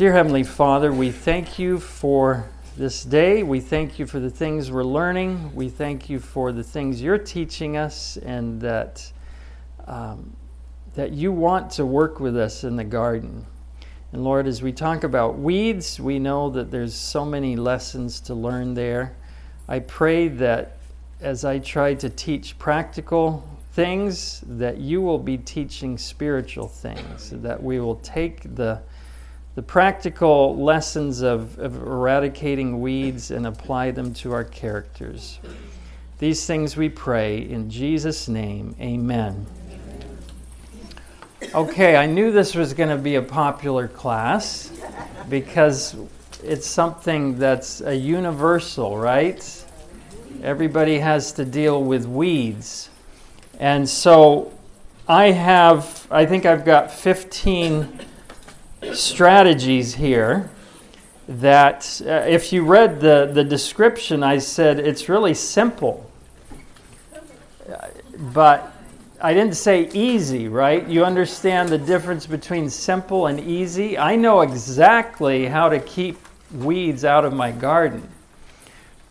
Dear Heavenly Father, we thank you for this day. We thank you for the things we're learning. We thank you for the things you're teaching us, and that um, that you want to work with us in the garden. And Lord, as we talk about weeds, we know that there's so many lessons to learn there. I pray that as I try to teach practical things, that you will be teaching spiritual things, that we will take the the practical lessons of, of eradicating weeds and apply them to our characters. These things we pray in Jesus' name. Amen. Okay, I knew this was going to be a popular class because it's something that's a universal, right? Everybody has to deal with weeds. And so I have, I think I've got 15 strategies here that uh, if you read the, the description, I said it's really simple. But I didn't say easy, right? You understand the difference between simple and easy? I know exactly how to keep weeds out of my garden.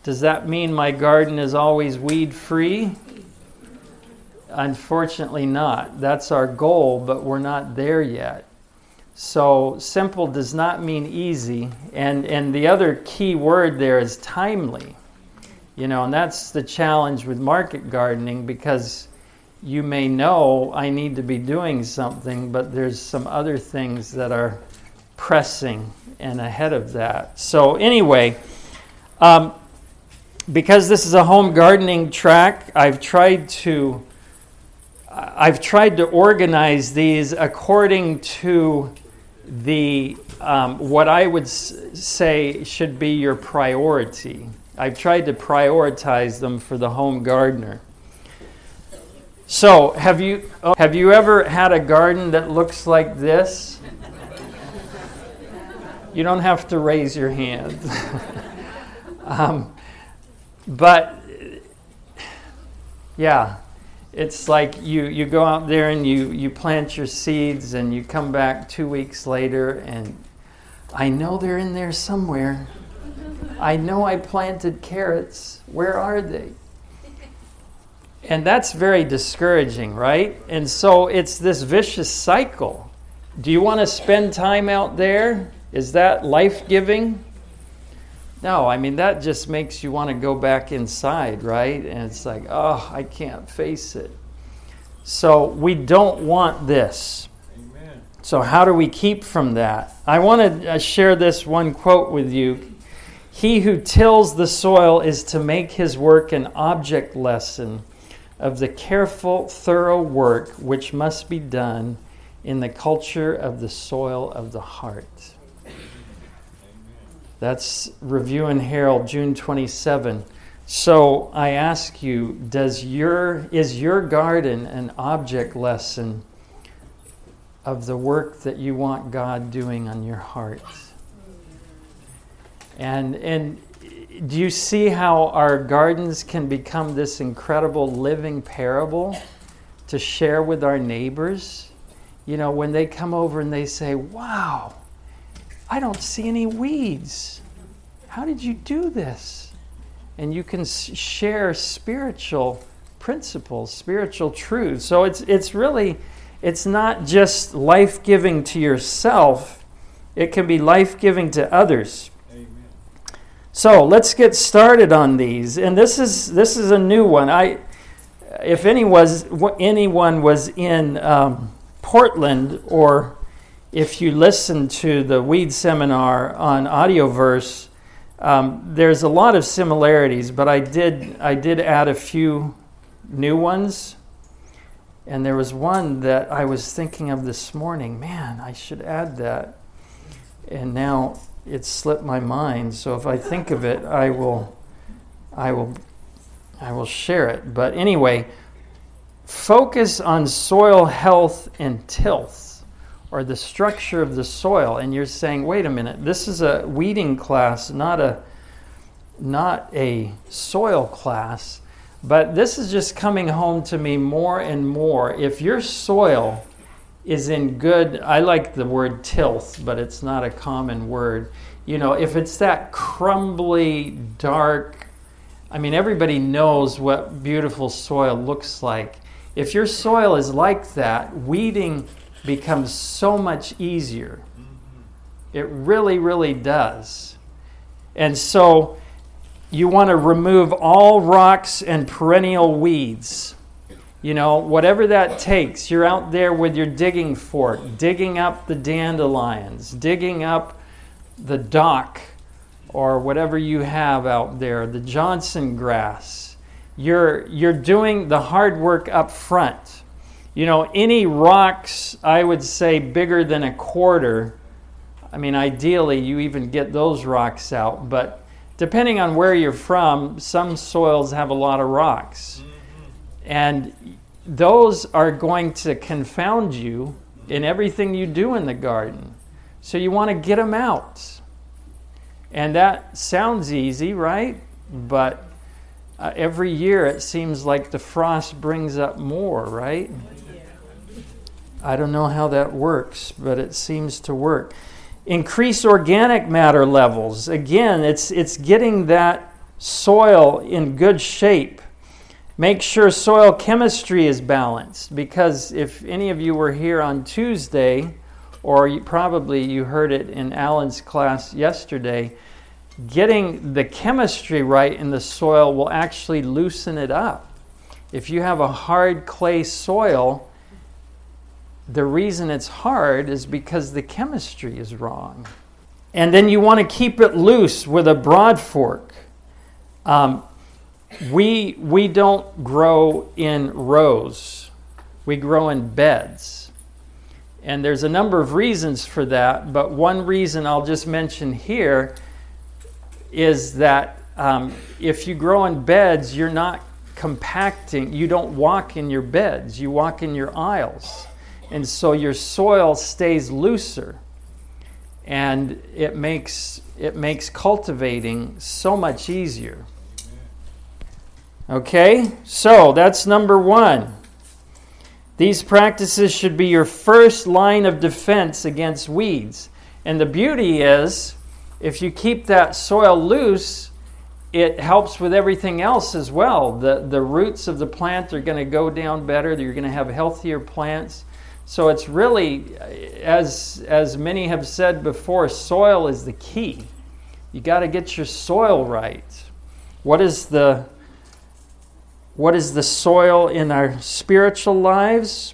Does that mean my garden is always weed free? Unfortunately, not. That's our goal, but we're not there yet. So simple does not mean easy. And, and the other key word there is timely. You know, and that's the challenge with market gardening because you may know I need to be doing something, but there's some other things that are pressing and ahead of that. So, anyway, um, because this is a home gardening track, I've tried to I've tried to organize these according to the um, what I would s- say should be your priority. I've tried to prioritize them for the home gardener. So, have you have you ever had a garden that looks like this? You don't have to raise your hand. um, but yeah, it's like you, you go out there and you, you plant your seeds and you come back two weeks later and I know they're in there somewhere. I know I planted carrots. Where are they? And that's very discouraging, right? And so it's this vicious cycle. Do you want to spend time out there? Is that life giving? No, I mean, that just makes you want to go back inside, right? And it's like, oh, I can't face it. So we don't want this. Amen. So, how do we keep from that? I want to uh, share this one quote with you. He who tills the soil is to make his work an object lesson of the careful, thorough work which must be done in the culture of the soil of the heart. That's Review and Herald, June 27. So I ask you, does your, is your garden an object lesson of the work that you want God doing on your heart? And, and do you see how our gardens can become this incredible living parable to share with our neighbors? You know, when they come over and they say, Wow, I don't see any weeds. How did you do this? And you can share spiritual principles, spiritual truths. So it's, it's really, it's not just life giving to yourself, it can be life giving to others. Amen. So let's get started on these. And this is, this is a new one. I, if any was, anyone was in um, Portland or if you listen to the Weed seminar on Audioverse, um, there's a lot of similarities, but I did I did add a few new ones, and there was one that I was thinking of this morning. Man, I should add that, and now it slipped my mind. So if I think of it, I will, I will, I will share it. But anyway, focus on soil health and tilth or the structure of the soil and you're saying wait a minute this is a weeding class not a not a soil class but this is just coming home to me more and more if your soil is in good, I like the word tilth, but it's not a common word. You know, if it's that crumbly, dark, I mean, everybody knows what beautiful soil looks like. If your soil is like that, weeding becomes so much easier. It really, really does. And so you want to remove all rocks and perennial weeds. You know, whatever that takes, you're out there with your digging fork, digging up the dandelions, digging up the dock or whatever you have out there, the Johnson grass. You're, you're doing the hard work up front. You know, any rocks, I would say, bigger than a quarter, I mean, ideally, you even get those rocks out, but depending on where you're from, some soils have a lot of rocks. And those are going to confound you in everything you do in the garden. So you want to get them out. And that sounds easy, right? But uh, every year it seems like the frost brings up more, right? I don't know how that works, but it seems to work. Increase organic matter levels. Again, it's, it's getting that soil in good shape Make sure soil chemistry is balanced because if any of you were here on Tuesday, or you, probably you heard it in Alan's class yesterday, getting the chemistry right in the soil will actually loosen it up. If you have a hard clay soil, the reason it's hard is because the chemistry is wrong. And then you want to keep it loose with a broad fork. Um, we, we don't grow in rows, we grow in beds. And there's a number of reasons for that, but one reason I'll just mention here is that um, if you grow in beds, you're not compacting, you don't walk in your beds, you walk in your aisles. And so your soil stays looser. And it makes, it makes cultivating so much easier. Okay, so that's number one. These practices should be your first line of defense against weeds. And the beauty is, if you keep that soil loose, it helps with everything else as well. The, the roots of the plant are going to go down better, you're going to have healthier plants. So it's really, as, as many have said before, soil is the key. You got to get your soil right. What is the what is the soil in our spiritual lives?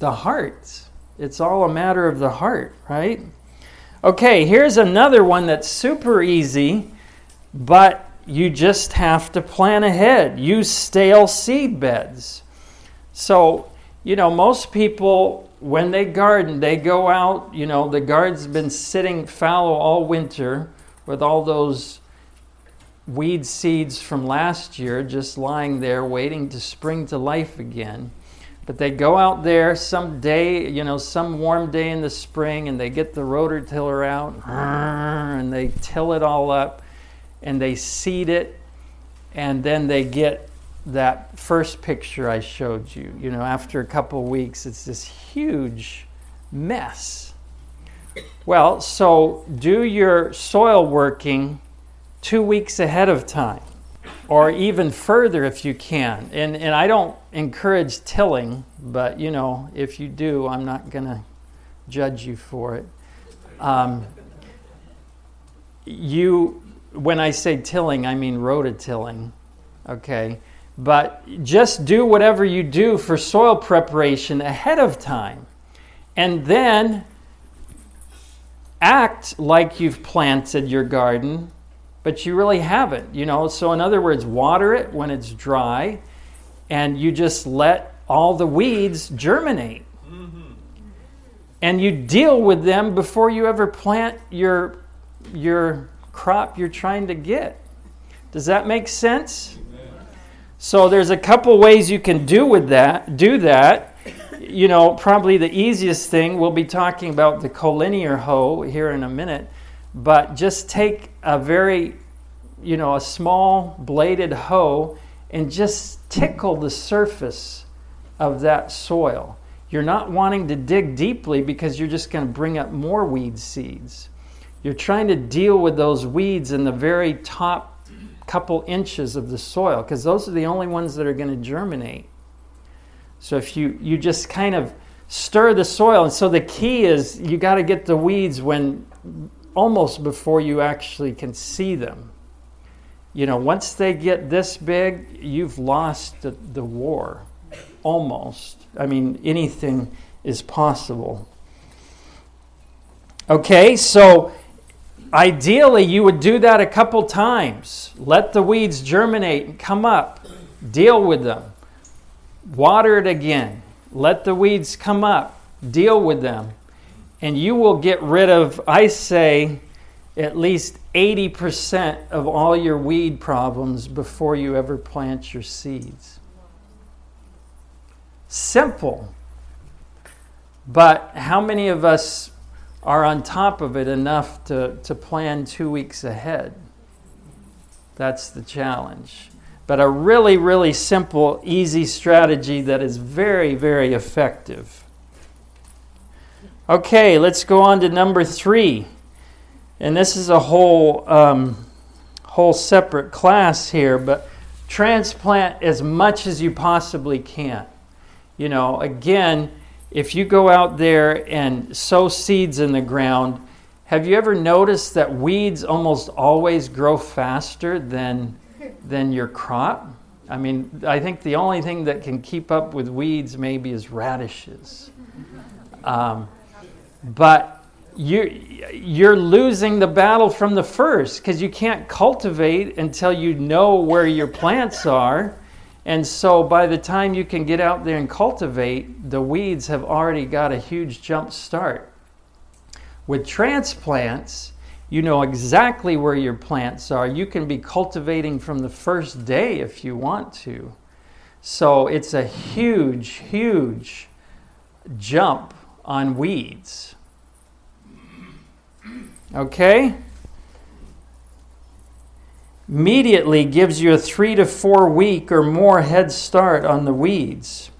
The heart. It's all a matter of the heart, right? Okay, here's another one that's super easy, but you just have to plan ahead. Use stale seed beds. So, you know, most people, when they garden, they go out, you know, the garden's been sitting fallow all winter with all those weed seeds from last year just lying there waiting to spring to life again. But they go out there some day, you know, some warm day in the spring, and they get the rototiller out and they till it all up and they seed it, and then they get that first picture I showed you. You know, after a couple weeks, it's this huge mess. Well, so do your soil working two weeks ahead of time, or even further if you can. And, and I don't encourage tilling, but you know, if you do, I'm not going to judge you for it. Um, you, when I say tilling, I mean rototilling, okay? But just do whatever you do for soil preparation ahead of time. And then act like you've planted your garden but you really haven't, you know. So, in other words, water it when it's dry, and you just let all the weeds germinate. Mm-hmm. And you deal with them before you ever plant your, your crop you're trying to get. Does that make sense? So there's a couple ways you can do with that, do that. You know, probably the easiest thing, we'll be talking about the collinear hoe here in a minute but just take a very, you know, a small bladed hoe and just tickle the surface of that soil. you're not wanting to dig deeply because you're just going to bring up more weed seeds. You're trying to deal with those weeds in the very top couple inches of the soil because those are the only ones that are going to germinate. So if you, you just kind of stir the soil, and so the key is you got to get the weeds when almost before you actually can see them. You know, once they get this big, you've lost the, the war almost. I mean, anything is possible. Okay, so ideally you would do that a couple times. Let the weeds germinate and come up, deal with them, water it again, let the weeds come up, deal with them, and you will get rid of, I say, at least 80% of all your weed problems before you ever plant your seeds. Simple. But how many of us are on top of it enough to, to plan two weeks ahead? That's the challenge. But a really, really simple, easy strategy that is very, very effective. Okay, let's go on to number three. And this is a whole, um, whole separate class here, but transplant as much as you possibly can. You know, again, if you go out there and sow seeds in the ground, have you ever noticed that weeds almost always grow faster than, than your crop? I mean, I think the only thing that can keep up with weeds maybe is radishes. Um, but you, you're losing the battle from the first because you can't cultivate until you know where your plants are and so by the time you can get out there and cultivate, the weeds have already got a huge jump start. With transplants, you know exactly where your plants are. You can be cultivating from the first day if you want to. So it's a huge, huge jump on weeds. Okay? Immediately gives you a three to four week or more head start on the weeds.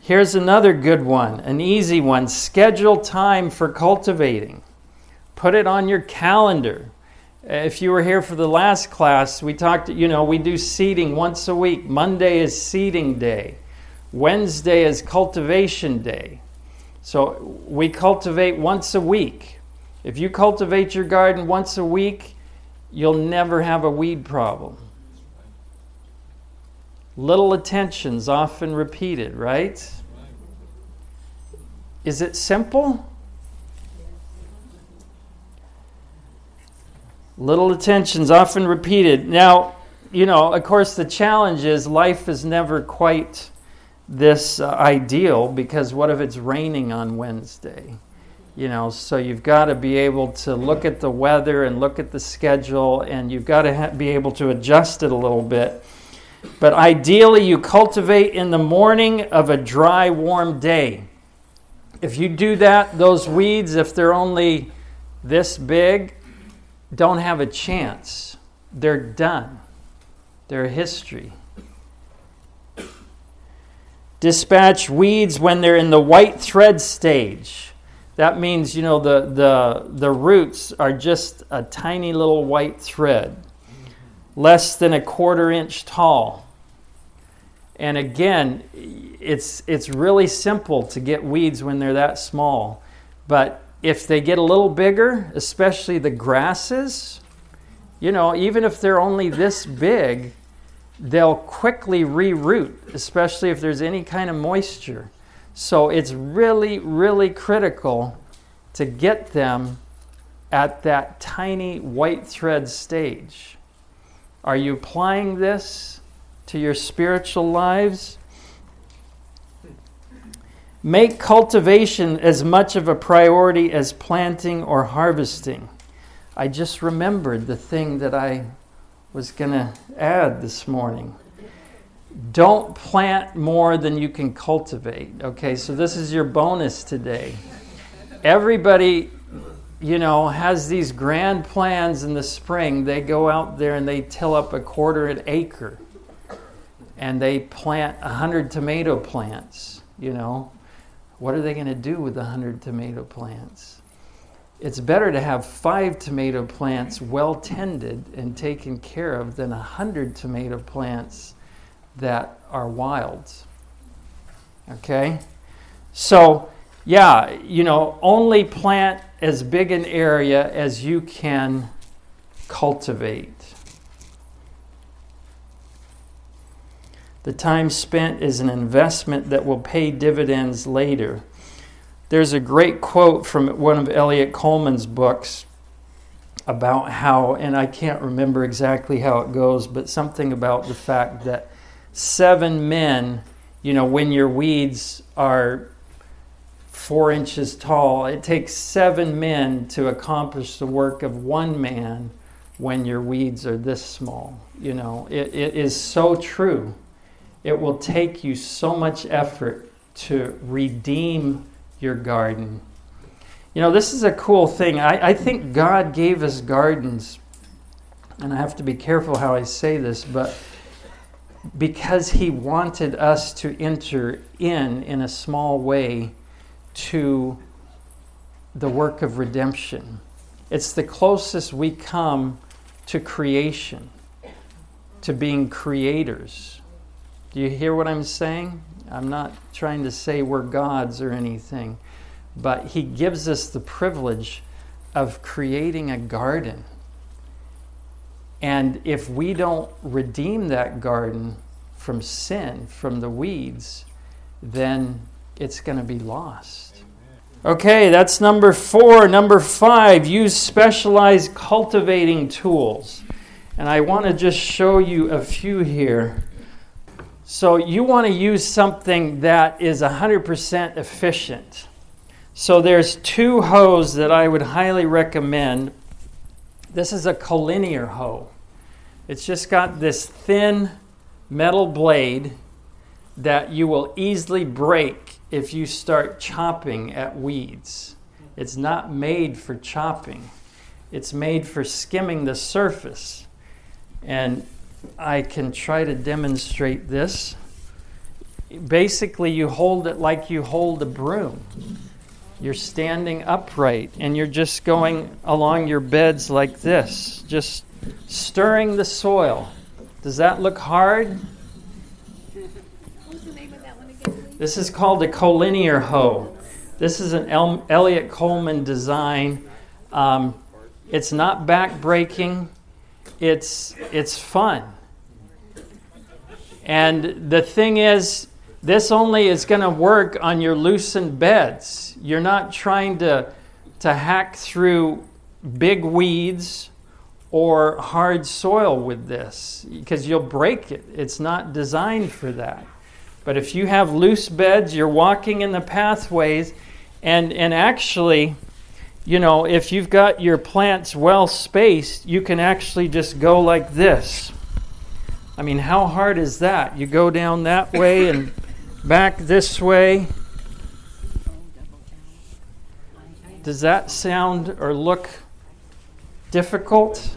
Here's another good one, an easy one. Schedule time for cultivating. Put it on your calendar. If you were here for the last class, we talked, you know, we do seeding once a week. Monday is seeding day, Wednesday is cultivation day. So we cultivate once a week. If you cultivate your garden once a week, you'll never have a weed problem. Little attentions often repeated, right? Is it simple? Little attentions often repeated. Now, you know, of course, the challenge is life is never quite this uh, ideal because what if it's raining on Wednesday? You know so you've got to be able to look at the weather and look at the schedule and you've got to ha- be able to adjust it a little bit. But ideally you cultivate in the morning of a dry warm day. If you do that those weeds if they're only this big don't have a chance. They're done. They're history. Dispatch weeds when they're in the white thread stage that means, you know, the, the, the roots are just a tiny little white thread, less than a quarter inch tall. And again, it's, it's really simple to get weeds when they're that small. But if they get a little bigger, especially the grasses, you know, even if they're only this big, they'll quickly reroot, especially if there's any kind of moisture. So it's really, really critical to get them at that tiny white thread stage. Are you applying this to your spiritual lives? Make cultivation as much of a priority as planting or harvesting. I just remembered the thing that I was going to add this morning don't plant more than you can cultivate. Okay, so this is your bonus today. Everybody, you know, has these grand plans in the spring. They go out there and they till up a quarter an acre. and they plant 100 tomato plants, you know, what are they going to do with the 100 tomato plants? It's better to have five tomato plants well tended and taken care of than a 100 tomato plants that are wilds. Okay? So, yeah, you know, only plant as big an area as you can cultivate. The time spent is an investment that will pay dividends later. There's a great quote from one of Eliot Coleman's books about how, and I can't remember exactly how it goes, but something about the fact that seven men, you know, when your weeds are four inches tall. It takes seven men to accomplish the work of one man when your weeds are this small. You know, it, it is so true. It will take you so much effort to redeem your garden. You know, this is a cool thing. I, I think God gave us gardens, and I have to be careful how I say this, but because He wanted us to enter in in a small way to the work of redemption. It's the closest we come to creation, to being creators. Do you hear what I'm saying? I'm not trying to say we're gods or anything, but He gives us the privilege of creating a garden. And if we don't redeem that garden from sin, from the weeds, then it's going to be lost. Okay, that's number four. Number five, use specialized cultivating tools. And I want to just show you a few here. So, you want to use something that is 100% efficient. So, there's two hoes that I would highly recommend. This is a collinear hoe. It's just got this thin metal blade that you will easily break if you start chopping at weeds. It's not made for chopping, it's made for skimming the surface. And I can try to demonstrate this. Basically, you hold it like you hold a broom. You're standing upright and you're just going along your beds like this, just stirring the soil. Does that look hard? This is called a collinear hoe. This is an El- Eliot Coleman design. Um, it's not back-breaking. It's it's fun. And the thing is, this only is going to work on your loosened beds. You're not trying to to hack through big weeds or hard soil with this because you'll break it. It's not designed for that. But if you have loose beds, you're walking in the pathways, and, and actually, you know, if you've got your plants well spaced, you can actually just go like this. I mean, how hard is that? You go down that way and back this way. Oh, Does that sound or look difficult?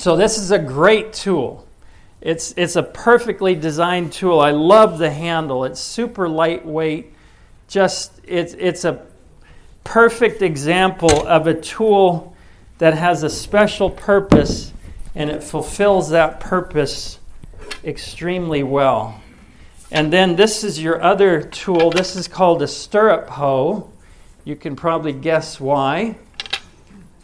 So, this is a great tool. It's, it's a perfectly designed tool. I love the handle. It's super lightweight. Just it's, it's a perfect example of a tool that has a special purpose and it fulfills that purpose extremely well. And then this is your other tool. This is called a stirrup hoe. You can probably guess why.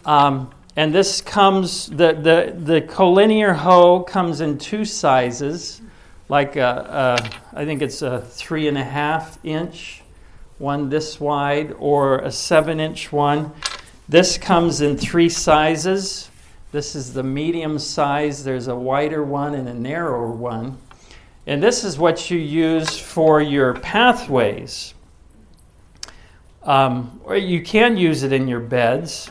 Um, and this comes, the, the, the collinear hoe comes in two sizes, like a, a, I think it's a three and a half inch one this wide or a seven inch one. This comes in three sizes. This is the medium size. There's a wider one and a narrower one. And this is what you use for your pathways. Um, or you can use it in your beds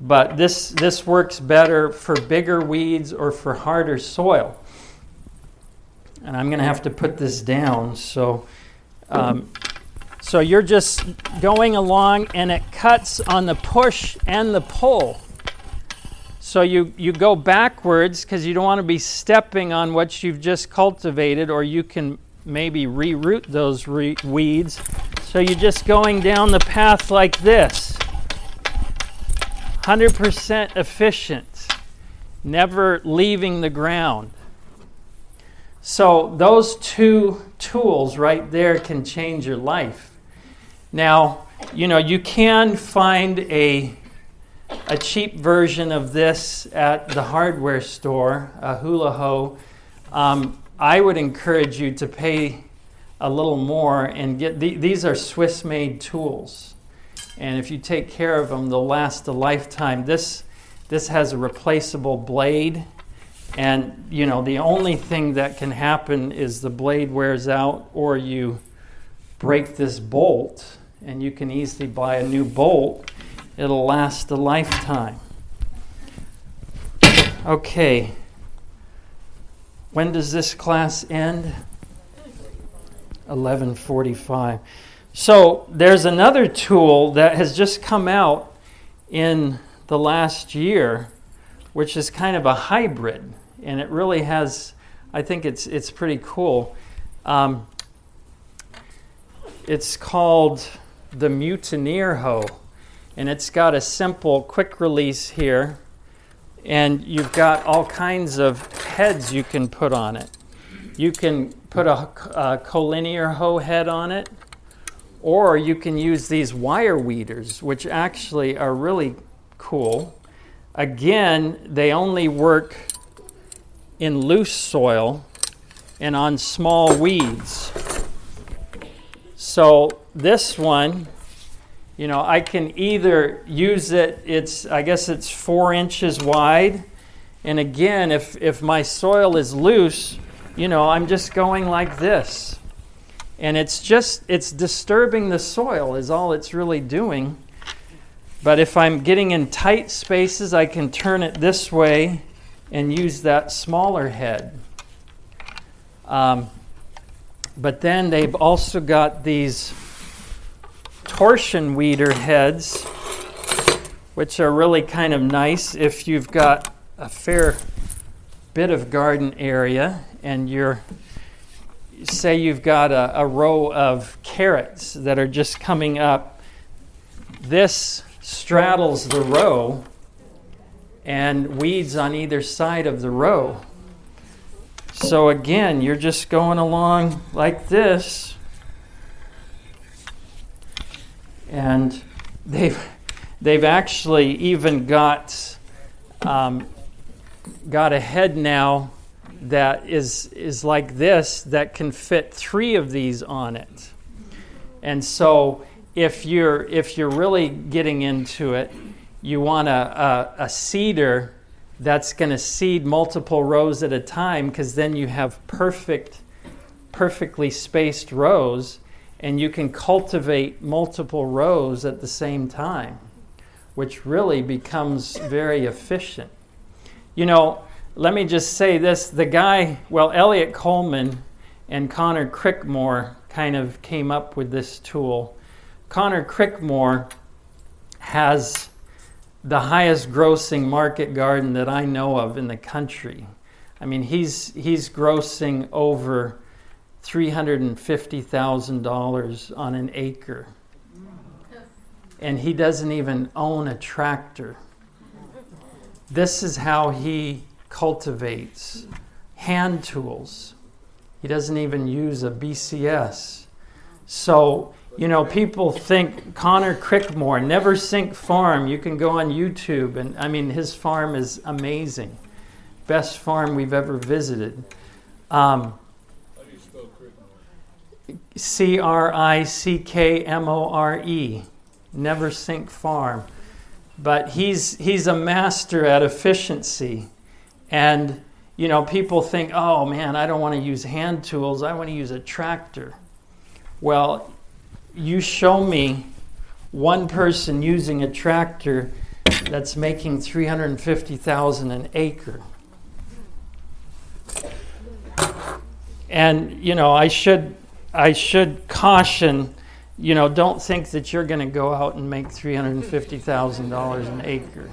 but this, this works better for bigger weeds or for harder soil. And I'm going to have to put this down. So, um, so you're just going along and it cuts on the push and the pull. So you, you go backwards because you don't want to be stepping on what you've just cultivated, or you can maybe reroot those re- weeds. So you're just going down the path like this 100% efficient, never leaving the ground. So, those two tools right there can change your life. Now, you know, you can find a, a cheap version of this at the hardware store, a hula hoe. Um, I would encourage you to pay a little more and get the, these are Swiss made tools. And if you take care of them, they'll last a lifetime. This, this has a replaceable blade and, you know, the only thing that can happen is the blade wears out or you break this bolt, and you can easily buy a new bolt. It'll last a lifetime. Okay. When does this class end? 11:45. So, there's another tool that has just come out in the last year which is kind of a hybrid, and it really has. I think it's it's pretty cool. Um, it's called the Mutineer hoe, and it's got a simple quick release here, and you've got all kinds of heads you can put on it. You can put a, a collinear hoe head on it, or you can use these wire weeders, which actually are really cool. Again, they only work in loose soil and on small weeds. So this one, you know, I can either use it, it's I guess it's four inches wide. And again, if, if my soil is loose, you know, I'm just going like this. And it's just, it's disturbing the soil, is all it's really doing. But if I'm getting in tight spaces, I can turn it this way and use that smaller head. Um, but then they've also got these torsion weeder heads, which are really kind of nice if you've got a fair bit of garden area and you're say you've got a, a row of carrots that are just coming up this straddles the row and weeds on either side of the row. So again, you're just going along like this. And they've they've actually even got um, got a head now that is is like this that can fit three of these on it. And so if you're if you're really getting into it, you want a, a, a seeder that's going to seed multiple rows at a time because then you have perfect perfectly spaced rows and you can cultivate multiple rows at the same time which really becomes very efficient you know let me just say this the guy well eliot coleman and conor crickmore kind of came up with this tool Conor Crickmore has the highest grossing market garden that I know of in the country. I mean, he's, he's grossing over $350,000 on an acre. And he doesn't even own a tractor. This is how he cultivates hand tools. He doesn't even use a BCS. So you know, people think Conor Crickmore, Neversink Farm. You can go on YouTube, and I mean, his farm is amazing. Best farm we've ever visited. Um, C R I C K M O R E, Neversink Farm. But he's, he's a master at efficiency. And, you know, people think, oh man, I don't want to use hand tools, I want to use a tractor. Well, you show me one person using a tractor that's making 350,000 an acre. And you know, I should I should caution, you know, don't think that you're going to go out and make $350,000 an acre.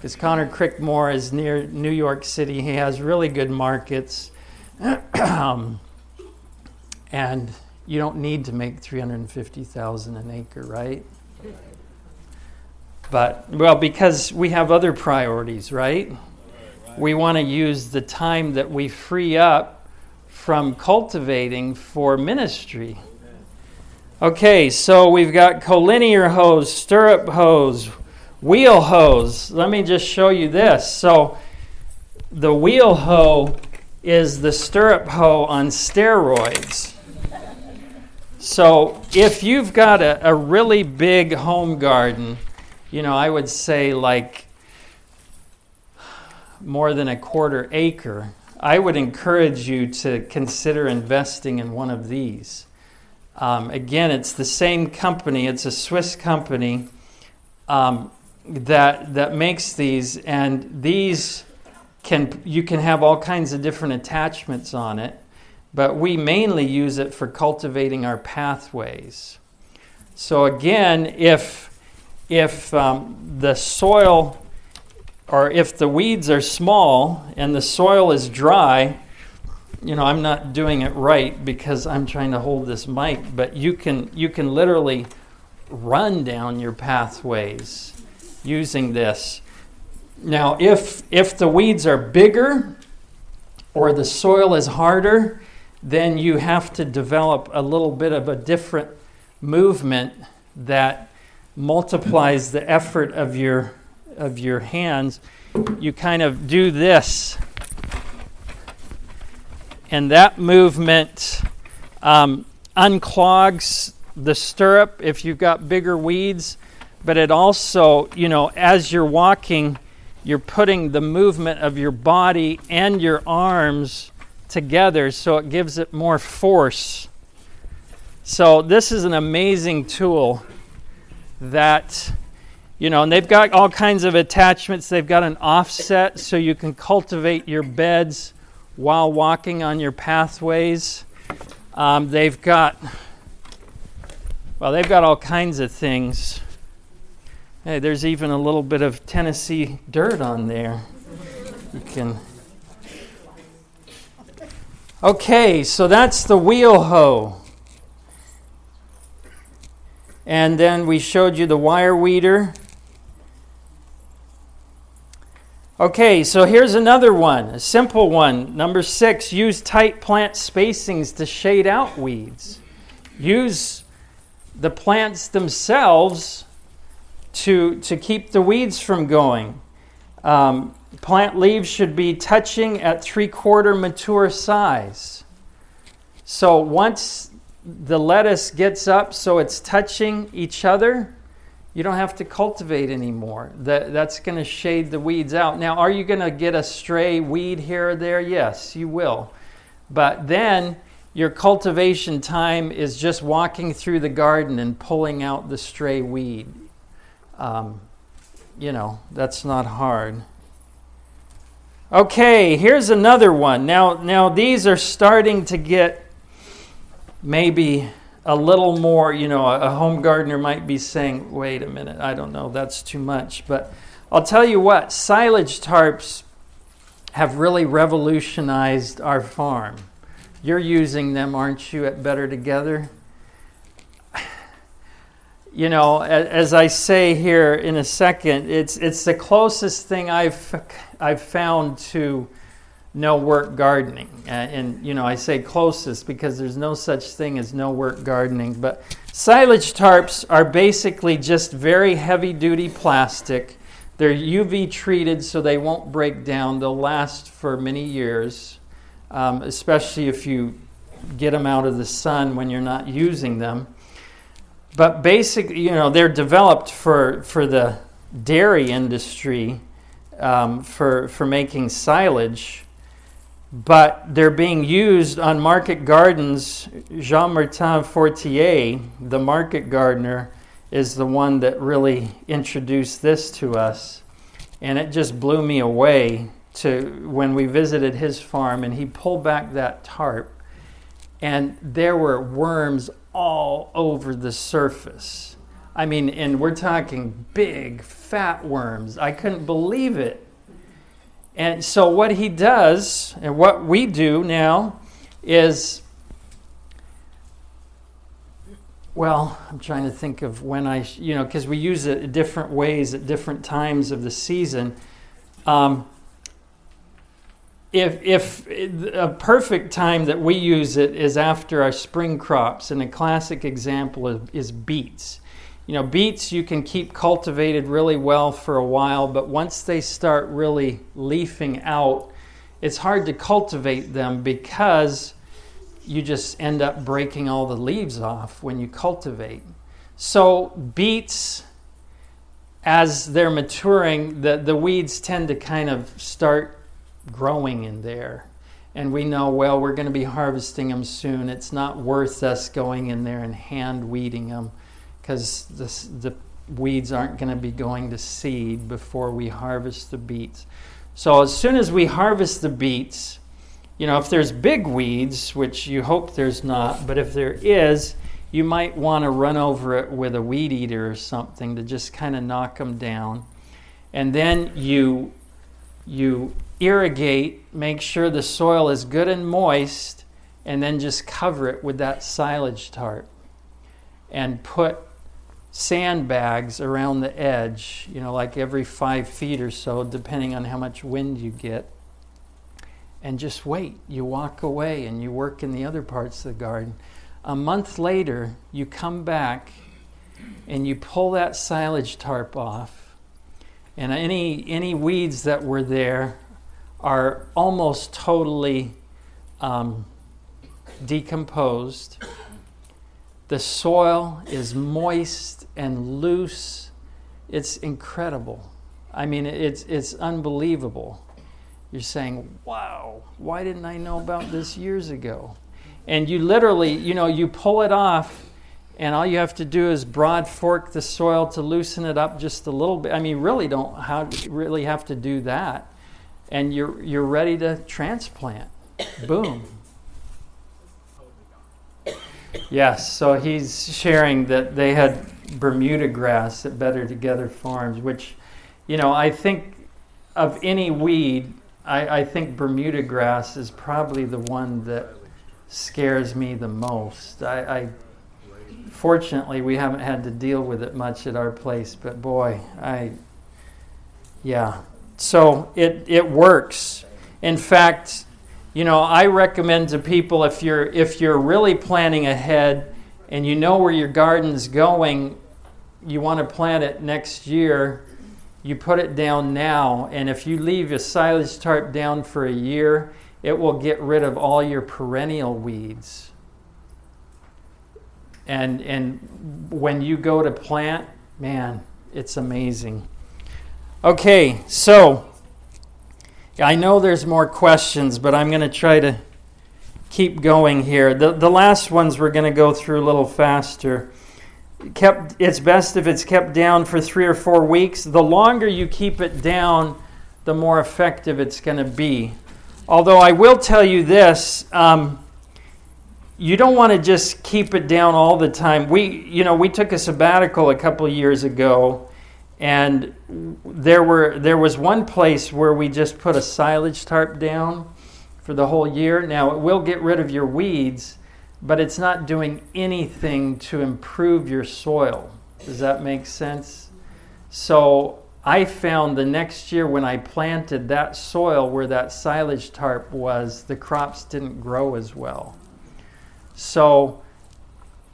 Because Conor Crickmore is near New York City. He has really good markets. and you don't need to make 350,000 an acre, right? But well, because we have other priorities, right? We want to use the time that we free up from cultivating for ministry. Okay, so we've got collinear hoes, stirrup hoes, wheel hoes. Let me just show you this. So the wheel hoe is the stirrup hoe on steroids. So if you've got a, a really big home garden, you know, I would say like more than a quarter acre, I would encourage you to consider investing in one of these. Um, again, it's the same company, it's a Swiss company. Um, that that makes these and these can you can have all kinds of different attachments on it but we mainly use it for cultivating our pathways. So again if if um, the soil or if the weeds are small and the soil is dry you know i'm not doing it right because i'm trying to hold this mic but you can you can literally run down your pathways using this. Now, if, if the weeds are bigger or the soil is harder, then you have to develop a little bit of a different movement that multiplies the effort of your, of your hands. You kind of do this, and that movement um, unclogs the stirrup if you've got bigger weeds but it also, you know, as you're walking, you're putting the movement of your body and your arms together so it gives it more force. So, this is an amazing tool that, you know, and they've got all kinds of attachments. They've got an offset so you can cultivate your beds while walking on your pathways. Um, they've got, well, they've got all kinds of things. Hey, there's even a little bit of Tennessee dirt on there. You can. Okay, so that's the wheel hoe. And then we showed you the wire weeder. Okay, so here's another one, a simple one. Number six use tight plant spacings to shade out weeds. Use the plants themselves to, to keep the weeds from going. Um, plant leaves should be touching at three quarter mature size. So once the lettuce gets up so it's touching each other, you don't have to cultivate anymore. That, that's going to shade the weeds out. Now, are you going to get a stray weed here or there? Yes, you will. But then your cultivation time is just walking through the garden and pulling out the stray weed. Um, you know, that's not hard. Okay, here's another one. Now, now these are starting to get maybe a little more, you know, a home gardener might be saying, wait a minute, I don't know, that's too much. But I'll tell you what, silage tarps have really revolutionized our farm. You're using them, aren't you, at Better Together? You know, as I say here in a second, it's it's the closest thing I've I've found to no work gardening. and you know, I say closest because there's no such thing as no work gardening. But silage tarps are basically just very heavy duty plastic. They're UV treated so they won't break down. They'll last for many years, um, especially if you get them out of the sun when you're not using them but basically, you know, they're developed for, for the dairy industry um, for, for making silage, but they're being used on market gardens. Jean Martin Fortier, the market gardener, is the one that really introduced this to us. And it just blew me away to when we visited his farm and he pulled back that tarp and there were worms all over the surface. I mean, and we're talking big, fat worms. I couldn't believe it. And so, what he does, and what we do now, is well, I'm trying to think of when I, you know, because we use it different ways at different times of the season. Um, if, if a perfect time that we use it is after our spring crops, and a classic example is, is beets. You know, beets you can keep cultivated really well for a while, but once they start really leafing out, it's hard to cultivate them because you just end up breaking all the leaves off when you cultivate. So, beets, as they're maturing, the, the weeds tend to kind of start growing in there. And we know, well, we're going to be harvesting them soon. It's not worth us going in there and hand weeding them because the weeds aren't going to be going to seed before we harvest the beets. So as soon as we harvest the beets, you know, if there's big weeds, which you hope there's not, but if there is, you might want to run over it with a weed eater or something to just kind of knock them down. And then you you irrigate, make sure the soil is good and moist, and then just cover it with that silage tarp. And put sandbags around the edge, you know, like every five feet or so, depending on how much wind you get. And just wait. You walk away and you work in the other parts of the garden. A month later, you come back and you pull that silage tarp off, and any, any weeds that were there are almost totally um, decomposed. The soil is moist and loose. It's incredible. I mean, it's, it's unbelievable. You're saying, wow, why didn't I know about this years ago? And you literally, you know, you pull it off, and all you have to do is broad fork the soil to loosen it up just a little bit. I mean, really don't really have to do that and you're, you're ready to transplant. Boom. Yes, so he's sharing that they had Bermuda grass at Better Together Farms, which, you know, I think of any weed, I, I think Bermuda grass is probably the one that scares me the most. I, I fortunately we haven't had to deal with it much at our place, but boy, I yeah, so it, it works. In fact, you know, I recommend to people if you're if you're really planning ahead and you know where your garden's going, you want to plant it next year, you put it down now, and if you leave a silage tarp down for a year, it will get rid of all your perennial weeds. And and when you go to plant, man, it's amazing. Okay, so I know there's more questions, but I'm going to try to keep going here. The, the last ones we're going to go through a little faster. Kept, it's best if it's kept down for three or four weeks. The longer you keep it down, the more effective it's going to be. Although I will tell you this, um, you don't want to just keep it down all the time. We, you know, we took a sabbatical a couple years ago and there were there was one place where we just put a silage tarp down for the whole year. Now it will get rid of your weeds, but it's not doing anything to improve your soil. Does that make sense? So I found the next year when I planted that soil where that silage tarp was, the crops didn't grow as well. So,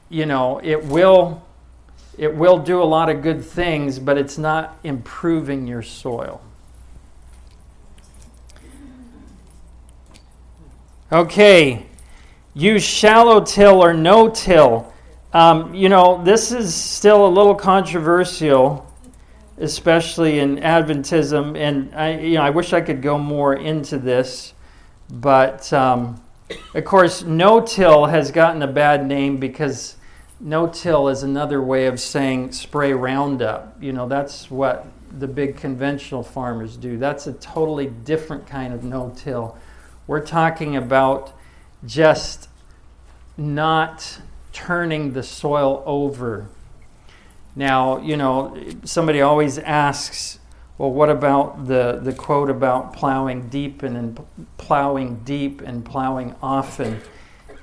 you know, it will it will do a lot of good things, but it's not improving your soil. Okay, use shallow till or no till. Um, you know, this is still a little controversial, especially in Adventism, and I, you know, I wish I could go more into this, but um, of course, no till has gotten a bad name because no till is another way of saying spray Roundup. You know, that's what the big conventional farmers do. That's a totally different kind of no till. We're talking about just not turning the soil over. Now, you know, somebody always asks, well, what about the, the quote about plowing deep and, and plowing deep and plowing often?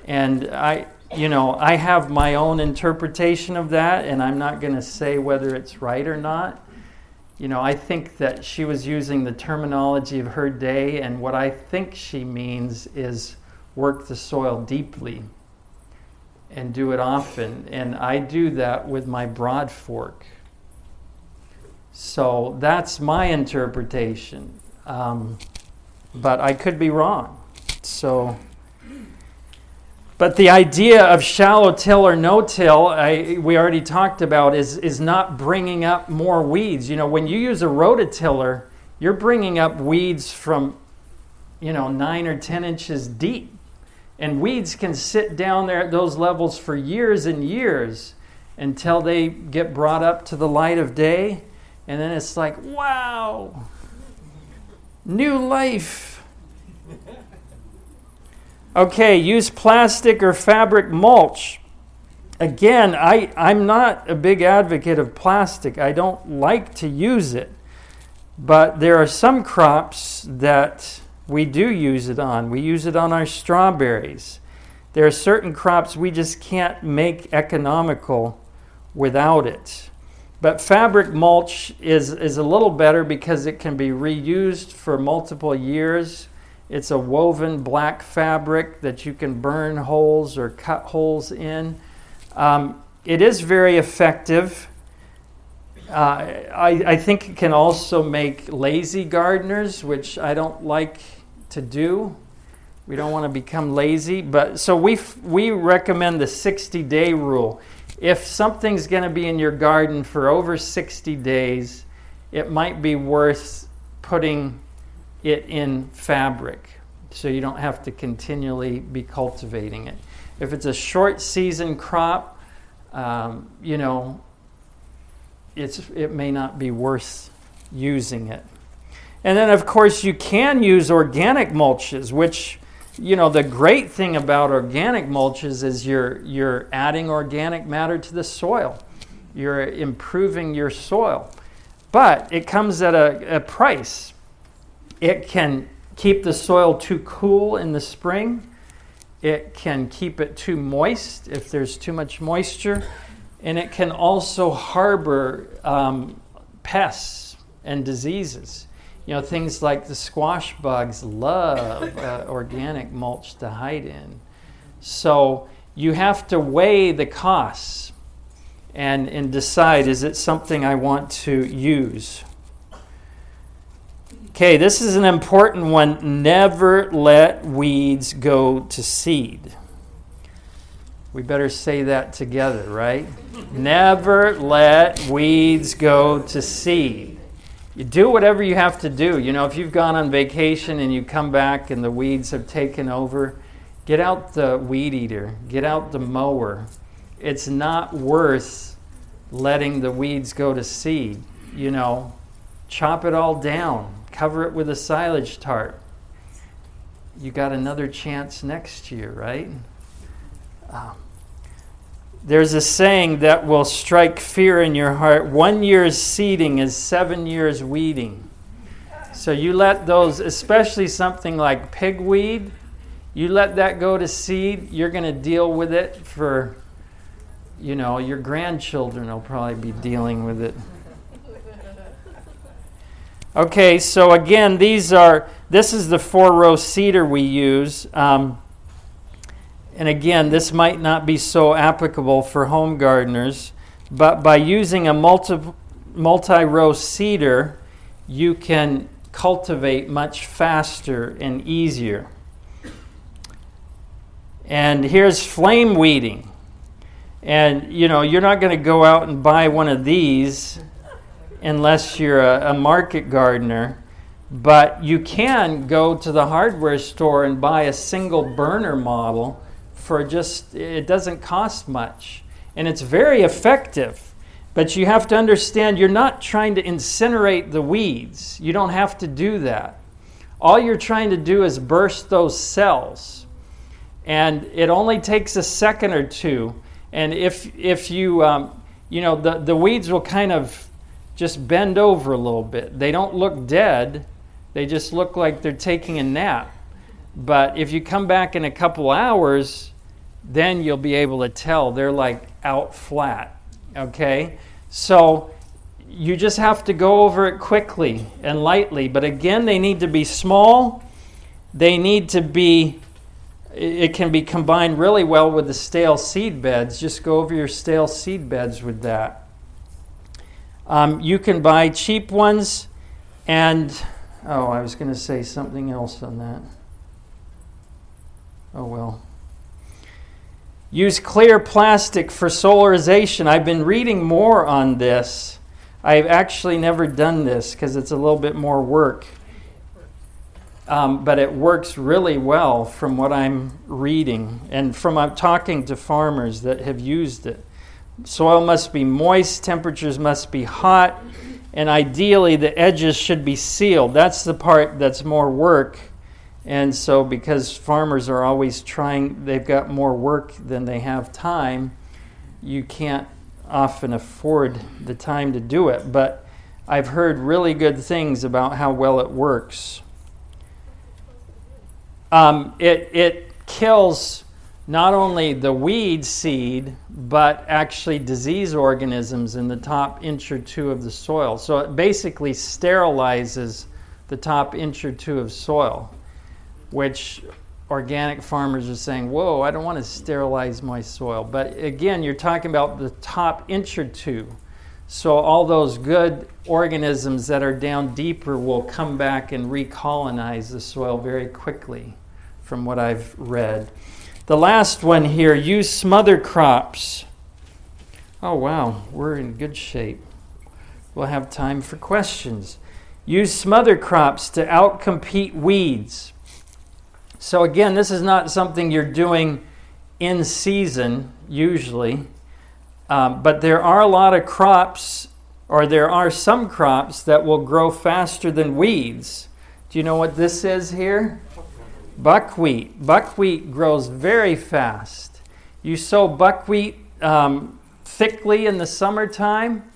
And I, you know, I have my own interpretation of that, and I'm not going to say whether it's right or not. You know, I think that she was using the terminology of her day, and what I think she means is work the soil deeply and do it often. And I do that with my broad fork. So that's my interpretation. Um, but I could be wrong. So. But the idea of shallow till or no till, we already talked about, is, is not bringing up more weeds. You know, when you use a rototiller, you're bringing up weeds from, you know, nine or 10 inches deep. And weeds can sit down there at those levels for years and years until they get brought up to the light of day. And then it's like, wow, new life. Okay, use plastic or fabric mulch. Again, I, I'm not a big advocate of plastic. I don't like to use it. But there are some crops that we do use it on. We use it on our strawberries. There are certain crops we just can't make economical without it. But fabric mulch is, is a little better because it can be reused for multiple years it's a woven black fabric that you can burn holes or cut holes in. Um, it is very effective. Uh, I, I think it can also make lazy gardeners, which I don't like to do. We don't want to become lazy, but so we we recommend the 60 day rule. If something's going to be in your garden for over 60 days, it might be worth putting it in fabric so you don't have to continually be cultivating it. If it's a short season crop, um, you know, it's, it may not be worth using it. And then, of course, you can use organic mulches, which, you know, the great thing about organic mulches is you're, you're adding organic matter to the soil, you're improving your soil. But it comes at a, a price it can keep the soil too cool in the spring. It can keep it too moist if there's too much moisture. And it can also harbor um, pests and diseases. You know, things like the squash bugs love uh, organic mulch to hide in. So you have to weigh the costs and, and decide is it something I want to use? Okay, this is an important one. Never let weeds go to seed. We better say that together, right? Never let weeds go to seed. You do whatever you have to do. You know, if you've gone on vacation and you come back and the weeds have taken over, get out the weed eater, get out the mower. It's not worth letting the weeds go to seed. You know, chop it all down cover it with a silage tarp. You got another chance next year, right? Um, there's a saying that will strike fear in your heart one year's seeding is seven years weeding. So you let those, especially something like pigweed, you let that go to seed, you're going to deal with it for, you know, your grandchildren will probably be dealing with it. Okay, so again, these are, this is the four row seeder we use. Um, and again, this might not be so applicable for home gardeners, but by using a multi, multi-row seeder, you can cultivate much faster and easier. And here's flame weeding. And you know, you're not going to go out and buy one of these unless you're a, a market gardener. But you can go to the hardware store and buy a single burner model for just, it doesn't cost much. And it's very effective. But you have to understand you're not trying to incinerate the weeds. You don't have to do that. All you're trying to do is burst those cells. And it only takes a second or two. And if, if you, um, you know, the, the weeds will kind of just bend over a little bit. They don't look dead, they just look like they're taking a nap. But if you come back in a couple hours, then you'll be able to tell they're like out flat. Okay? So you just have to go over it quickly and lightly. But again, they need to be small. They need to be, it can be combined really well with the stale seed beds. Just go over your stale seed beds with that. Um, you can buy cheap ones, and oh, I was going to say something else on that. Oh well. Use clear plastic for solarization. I've been reading more on this. I've actually never done this because it's a little bit more work. Um, but it works really well from what I'm reading and from talking to farmers that have used it. Soil must be moist, temperatures must be hot, and ideally the edges should be sealed. That's the part that's more work and so, because farmers are always trying, they've got more work than they have time, you can't often afford the time to do it. But I've heard really good things about how well it works. Um, it, it kills not only the weed seed, but actually disease organisms in the top inch or two of the soil. So it basically sterilizes the top inch or two of soil which organic farmers are saying, whoa, I don't want to sterilize my soil. But again, you're talking about the top inch or two. So all those good organisms that are down deeper will come back and recolonize the soil very quickly, from what I've read. The last one here use smother crops. Oh, wow, we're in good shape. We'll have time for questions. Use smother crops to outcompete weeds. So, again, this is not something you're doing in season usually, um, but there are a lot of crops, or there are some crops that will grow faster than weeds. Do you know what this is here? Buckwheat. Buckwheat grows very fast. You sow buckwheat um, thickly in the summertime,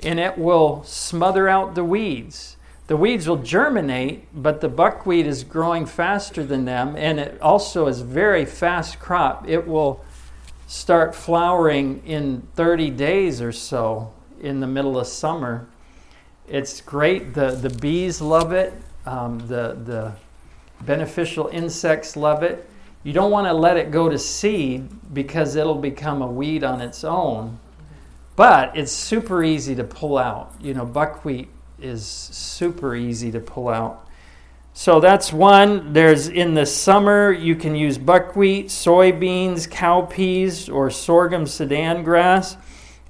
and it will smother out the weeds the weeds will germinate, but the buckwheat is growing faster than them, and it also is very fast crop. It will start flowering in 30 days or so in the middle of summer. It's great. The, the bees love it. Um, the, the beneficial insects love it. You don't want to let it go to seed because it'll become a weed on its own. But it's super easy to pull out. You know, buckwheat is super easy to pull out. So that's one. There's in the summer, you can use buckwheat, soybeans, cowpeas, or sorghum sudan grass.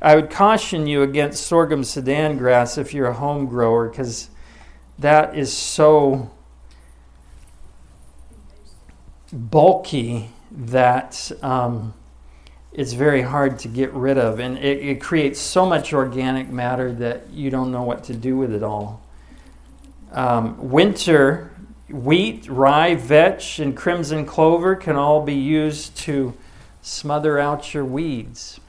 I would caution you against sorghum sudan grass if you're a home grower because that is so bulky that um, it's very hard to get rid of. And it, it, creates so much organic matter that you don't know what to do with it all. Um, winter, wheat, rye, vetch, and crimson clover can all be used to smother out your weeds.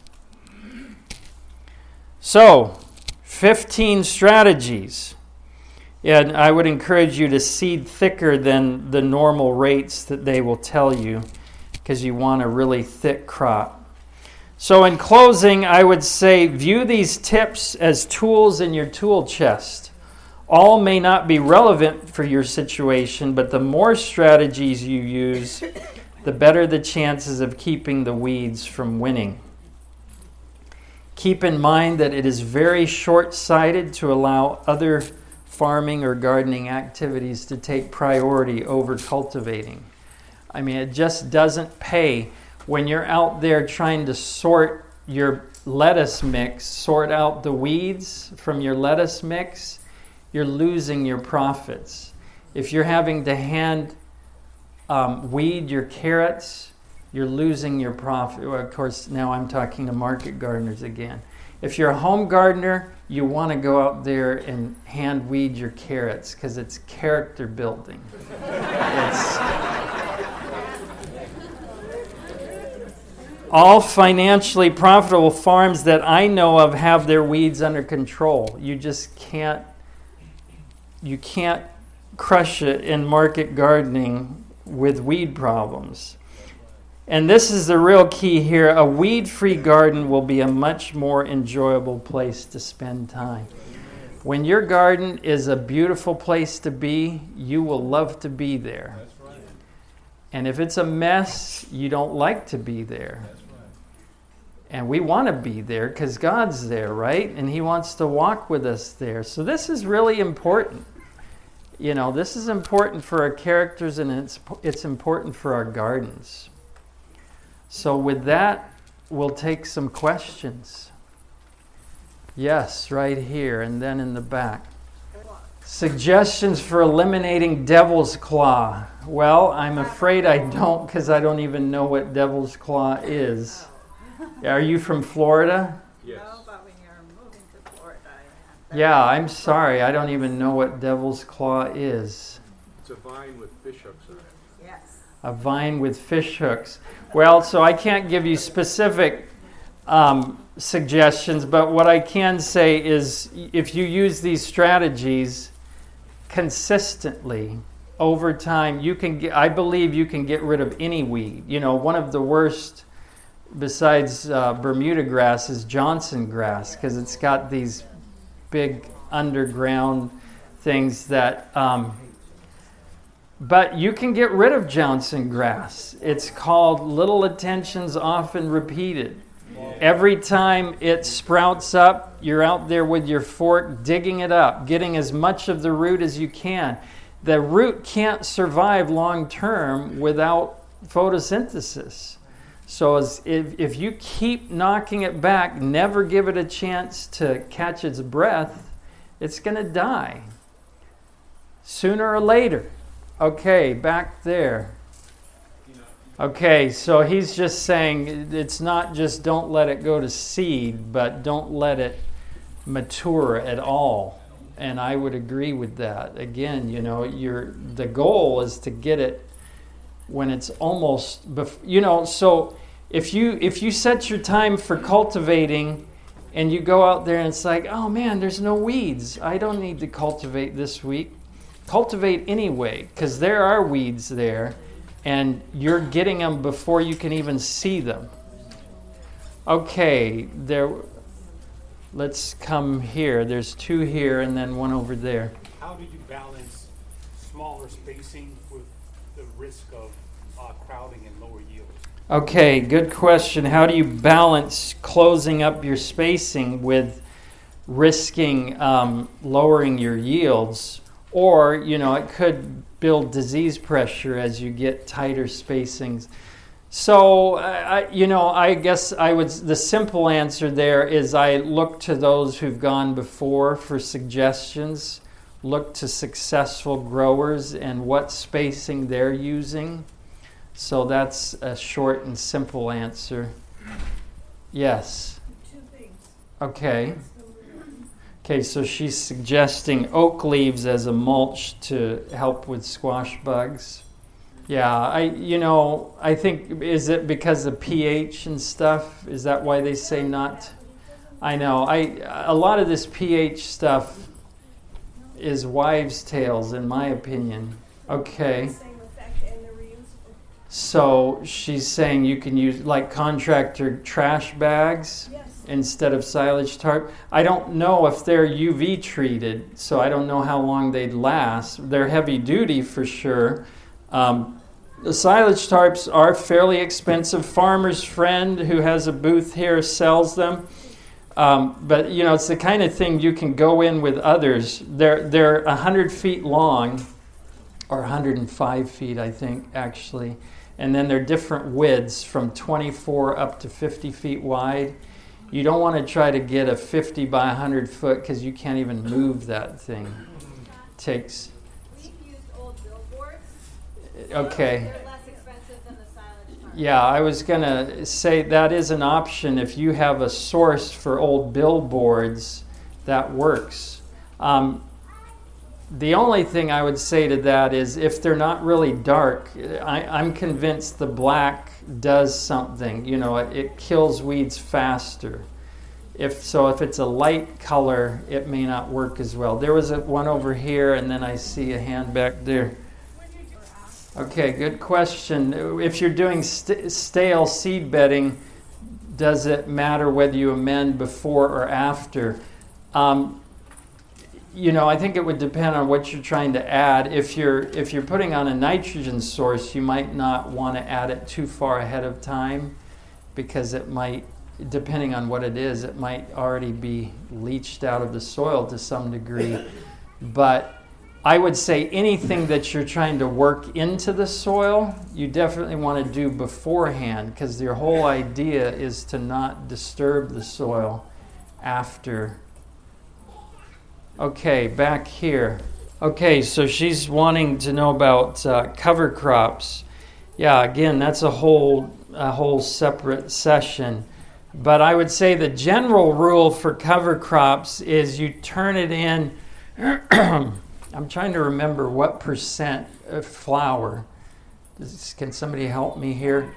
So, 15 strategies. And I would encourage you to seed thicker than the normal rates that they will tell you because you want a really thick crop. So, in closing, I would say view these tips as tools in your tool chest. All may not be relevant for your situation, but the more strategies you use, the better the chances of keeping the weeds from winning. Keep in mind that it is very short sighted to allow other farming or gardening activities to take priority over cultivating. I mean, it just doesn't pay when you're out there trying to sort your lettuce mix, sort out the weeds from your lettuce mix, you're losing your profits. If you're having to hand um, weed your carrots, you're losing your profit. Well, of course, now I'm talking to market gardeners again. If you're a home gardener, you want to go out there and hand weed your carrots because it's character building. it's, All financially profitable farms that I know of have their weeds under control. You just can't you can't crush it in market gardening with weed problems. And this is the real key here. A weed free garden will be a much more enjoyable place to spend time. When your garden is a beautiful place to be, you will love to be there. And if it's a mess, you don't like to be there. And we want to be there because God's there, right? And He wants to walk with us there. So this is really important. You know, this is important for our characters and it's, it's important for our gardens. So, with that, we'll take some questions. Yes, right here, and then in the back. Suggestions for eliminating devil's claw. Well, I'm afraid I don't because I don't even know what devil's claw is. Are you from Florida? Yes. No, but when you're moving to Florida, Yeah, I'm sorry. I don't even know what devil's claw is. It's a vine with fish hooks on it. Yes. A vine with fish hooks. Well, so I can't give you specific um, suggestions, but what I can say is if you use these strategies consistently over time, you can get, I believe you can get rid of any weed. You know, one of the worst besides uh, Bermuda grass is Johnson grass because it's got these big underground things that um, but you can get rid of Johnson grass. It's called little attentions often repeated. Every time it sprouts up, you're out there with your fork digging it up, getting as much of the root as you can. The root can't survive long term without photosynthesis. So as, if, if you keep knocking it back, never give it a chance to catch its breath, it's going to die sooner or later. Okay, back there. Okay, so he's just saying it's not just don't let it go to seed, but don't let it mature at all. And I would agree with that. Again, you know, your the goal is to get it when it's almost bef- you know, so if you if you set your time for cultivating and you go out there and it's like, "Oh man, there's no weeds. I don't need to cultivate this week." Cultivate anyway because there are weeds there and you're getting them before you can even see them. Okay there let's come here. There's two here and then one over there. How do you balance smaller spacing with the risk of uh, crowding and lower yields? okay good question. How do you balance closing up your spacing with risking um, lowering your yields or you know it could build disease pressure as you get tighter spacings. So I, you know i guess i would the simple answer there is i look to those who've gone before for suggestions look to successful growers and what spacing they're using. So that's a short and simple answer. Yes. Two things. okay Okay, so she's suggesting oak leaves as a mulch to help with squash bugs. Yeah, I you know, I think is it because of pH and stuff? Is that why they say not? I know. I a lot of this pH stuff is wives' tales in my opinion. Okay. So she's saying you can use like contractor trash bags Yes. Instead of silage tarp. I don't know if they're UV treated, so I don't know how long they'd last. They're heavy duty for sure. Um, the silage tarps are fairly expensive. Farmer's Friend, who has a booth here, sells them. Um, but you know, it's the kind of thing you can go in with others. They're they're hundred feet long, or 105 feet, I think, actually. And then they're different widths from 24 up to 50 feet wide. You don't want to try to get a 50 by 100 foot because you can't even move that thing. takes, old billboards. okay. Yeah, I was going to say that is an option. If you have a source for old billboards, that works. Um, the only thing I would say to that is if they're not really dark, I, I'm convinced the black does something. You know, it, it kills weeds faster. If so, if it's a light color, it may not work as well. There was a, one over here, and then I see a hand back there. Okay, good question. If you're doing st- stale seed bedding, does it matter whether you amend before or after? Um, you know, I think it would depend on what you're trying to add. If you're if you're putting on a nitrogen source, you might not want to add it too far ahead of time because it might depending on what it is, it might already be leached out of the soil to some degree. But I would say anything that you're trying to work into the soil, you definitely want to do beforehand because your whole idea is to not disturb the soil after. Okay, back here. Okay, so she's wanting to know about uh, cover crops. Yeah, again, that's a whole a whole separate session. But I would say the general rule for cover crops is you turn it in. I'm trying to remember what percent of flower. Does- Can somebody help me here?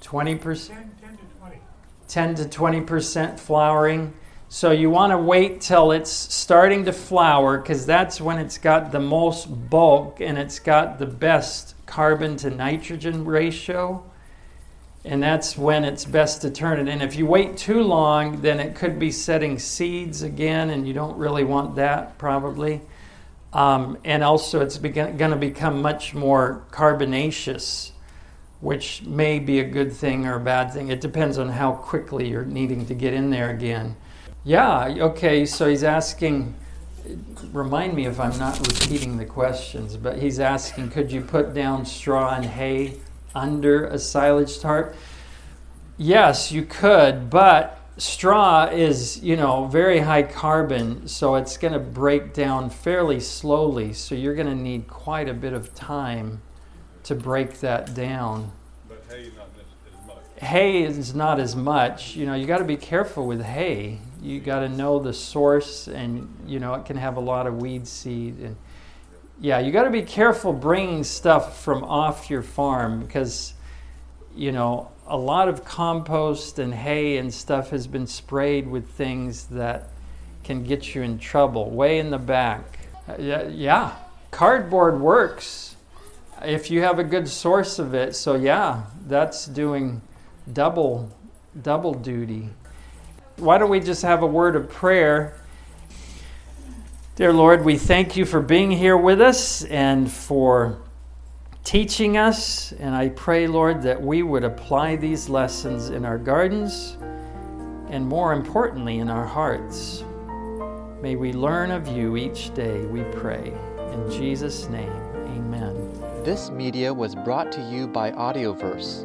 20? 10, 10 to 20. 10 to 20 percent flowering. So you want to wait till it's starting to flower because that's when it's got the most bulk and it's got the best carbon to nitrogen ratio. And that's when it's best to turn it in. If you wait too long, then it could be setting seeds again, and you don't really want that probably. Um, and also, it's going to become much more carbonaceous which may be a good thing or a bad thing. It depends on how quickly you're needing to get in there again. Yeah, okay, so he's asking, remind me if I'm not repeating the questions, but he's asking could you put down straw and hay under a silage tarp? Yes, you could, but straw is, you know, very high carbon, so it's going to break down fairly slowly, so you're going to need quite a bit of time to break that down. But hay not as, as much. Hay is not as much. You know, you got to be careful with hay. You got to know the source, and you know it can have a lot of weed seed. And yeah, you got to be careful bringing stuff from off your farm because you know a lot of compost and hay and stuff has been sprayed with things that can get you in trouble. Way in the back, Uh, yeah, yeah. cardboard works if you have a good source of it. So yeah, that's doing double double duty. Why don't we just have a word of prayer? Dear Lord, we thank you for being here with us and for teaching us. And I pray, Lord, that we would apply these lessons in our gardens and more importantly, in our hearts. May we learn of you each day, we pray. In Jesus' name, amen. This media was brought to you by Audioverse,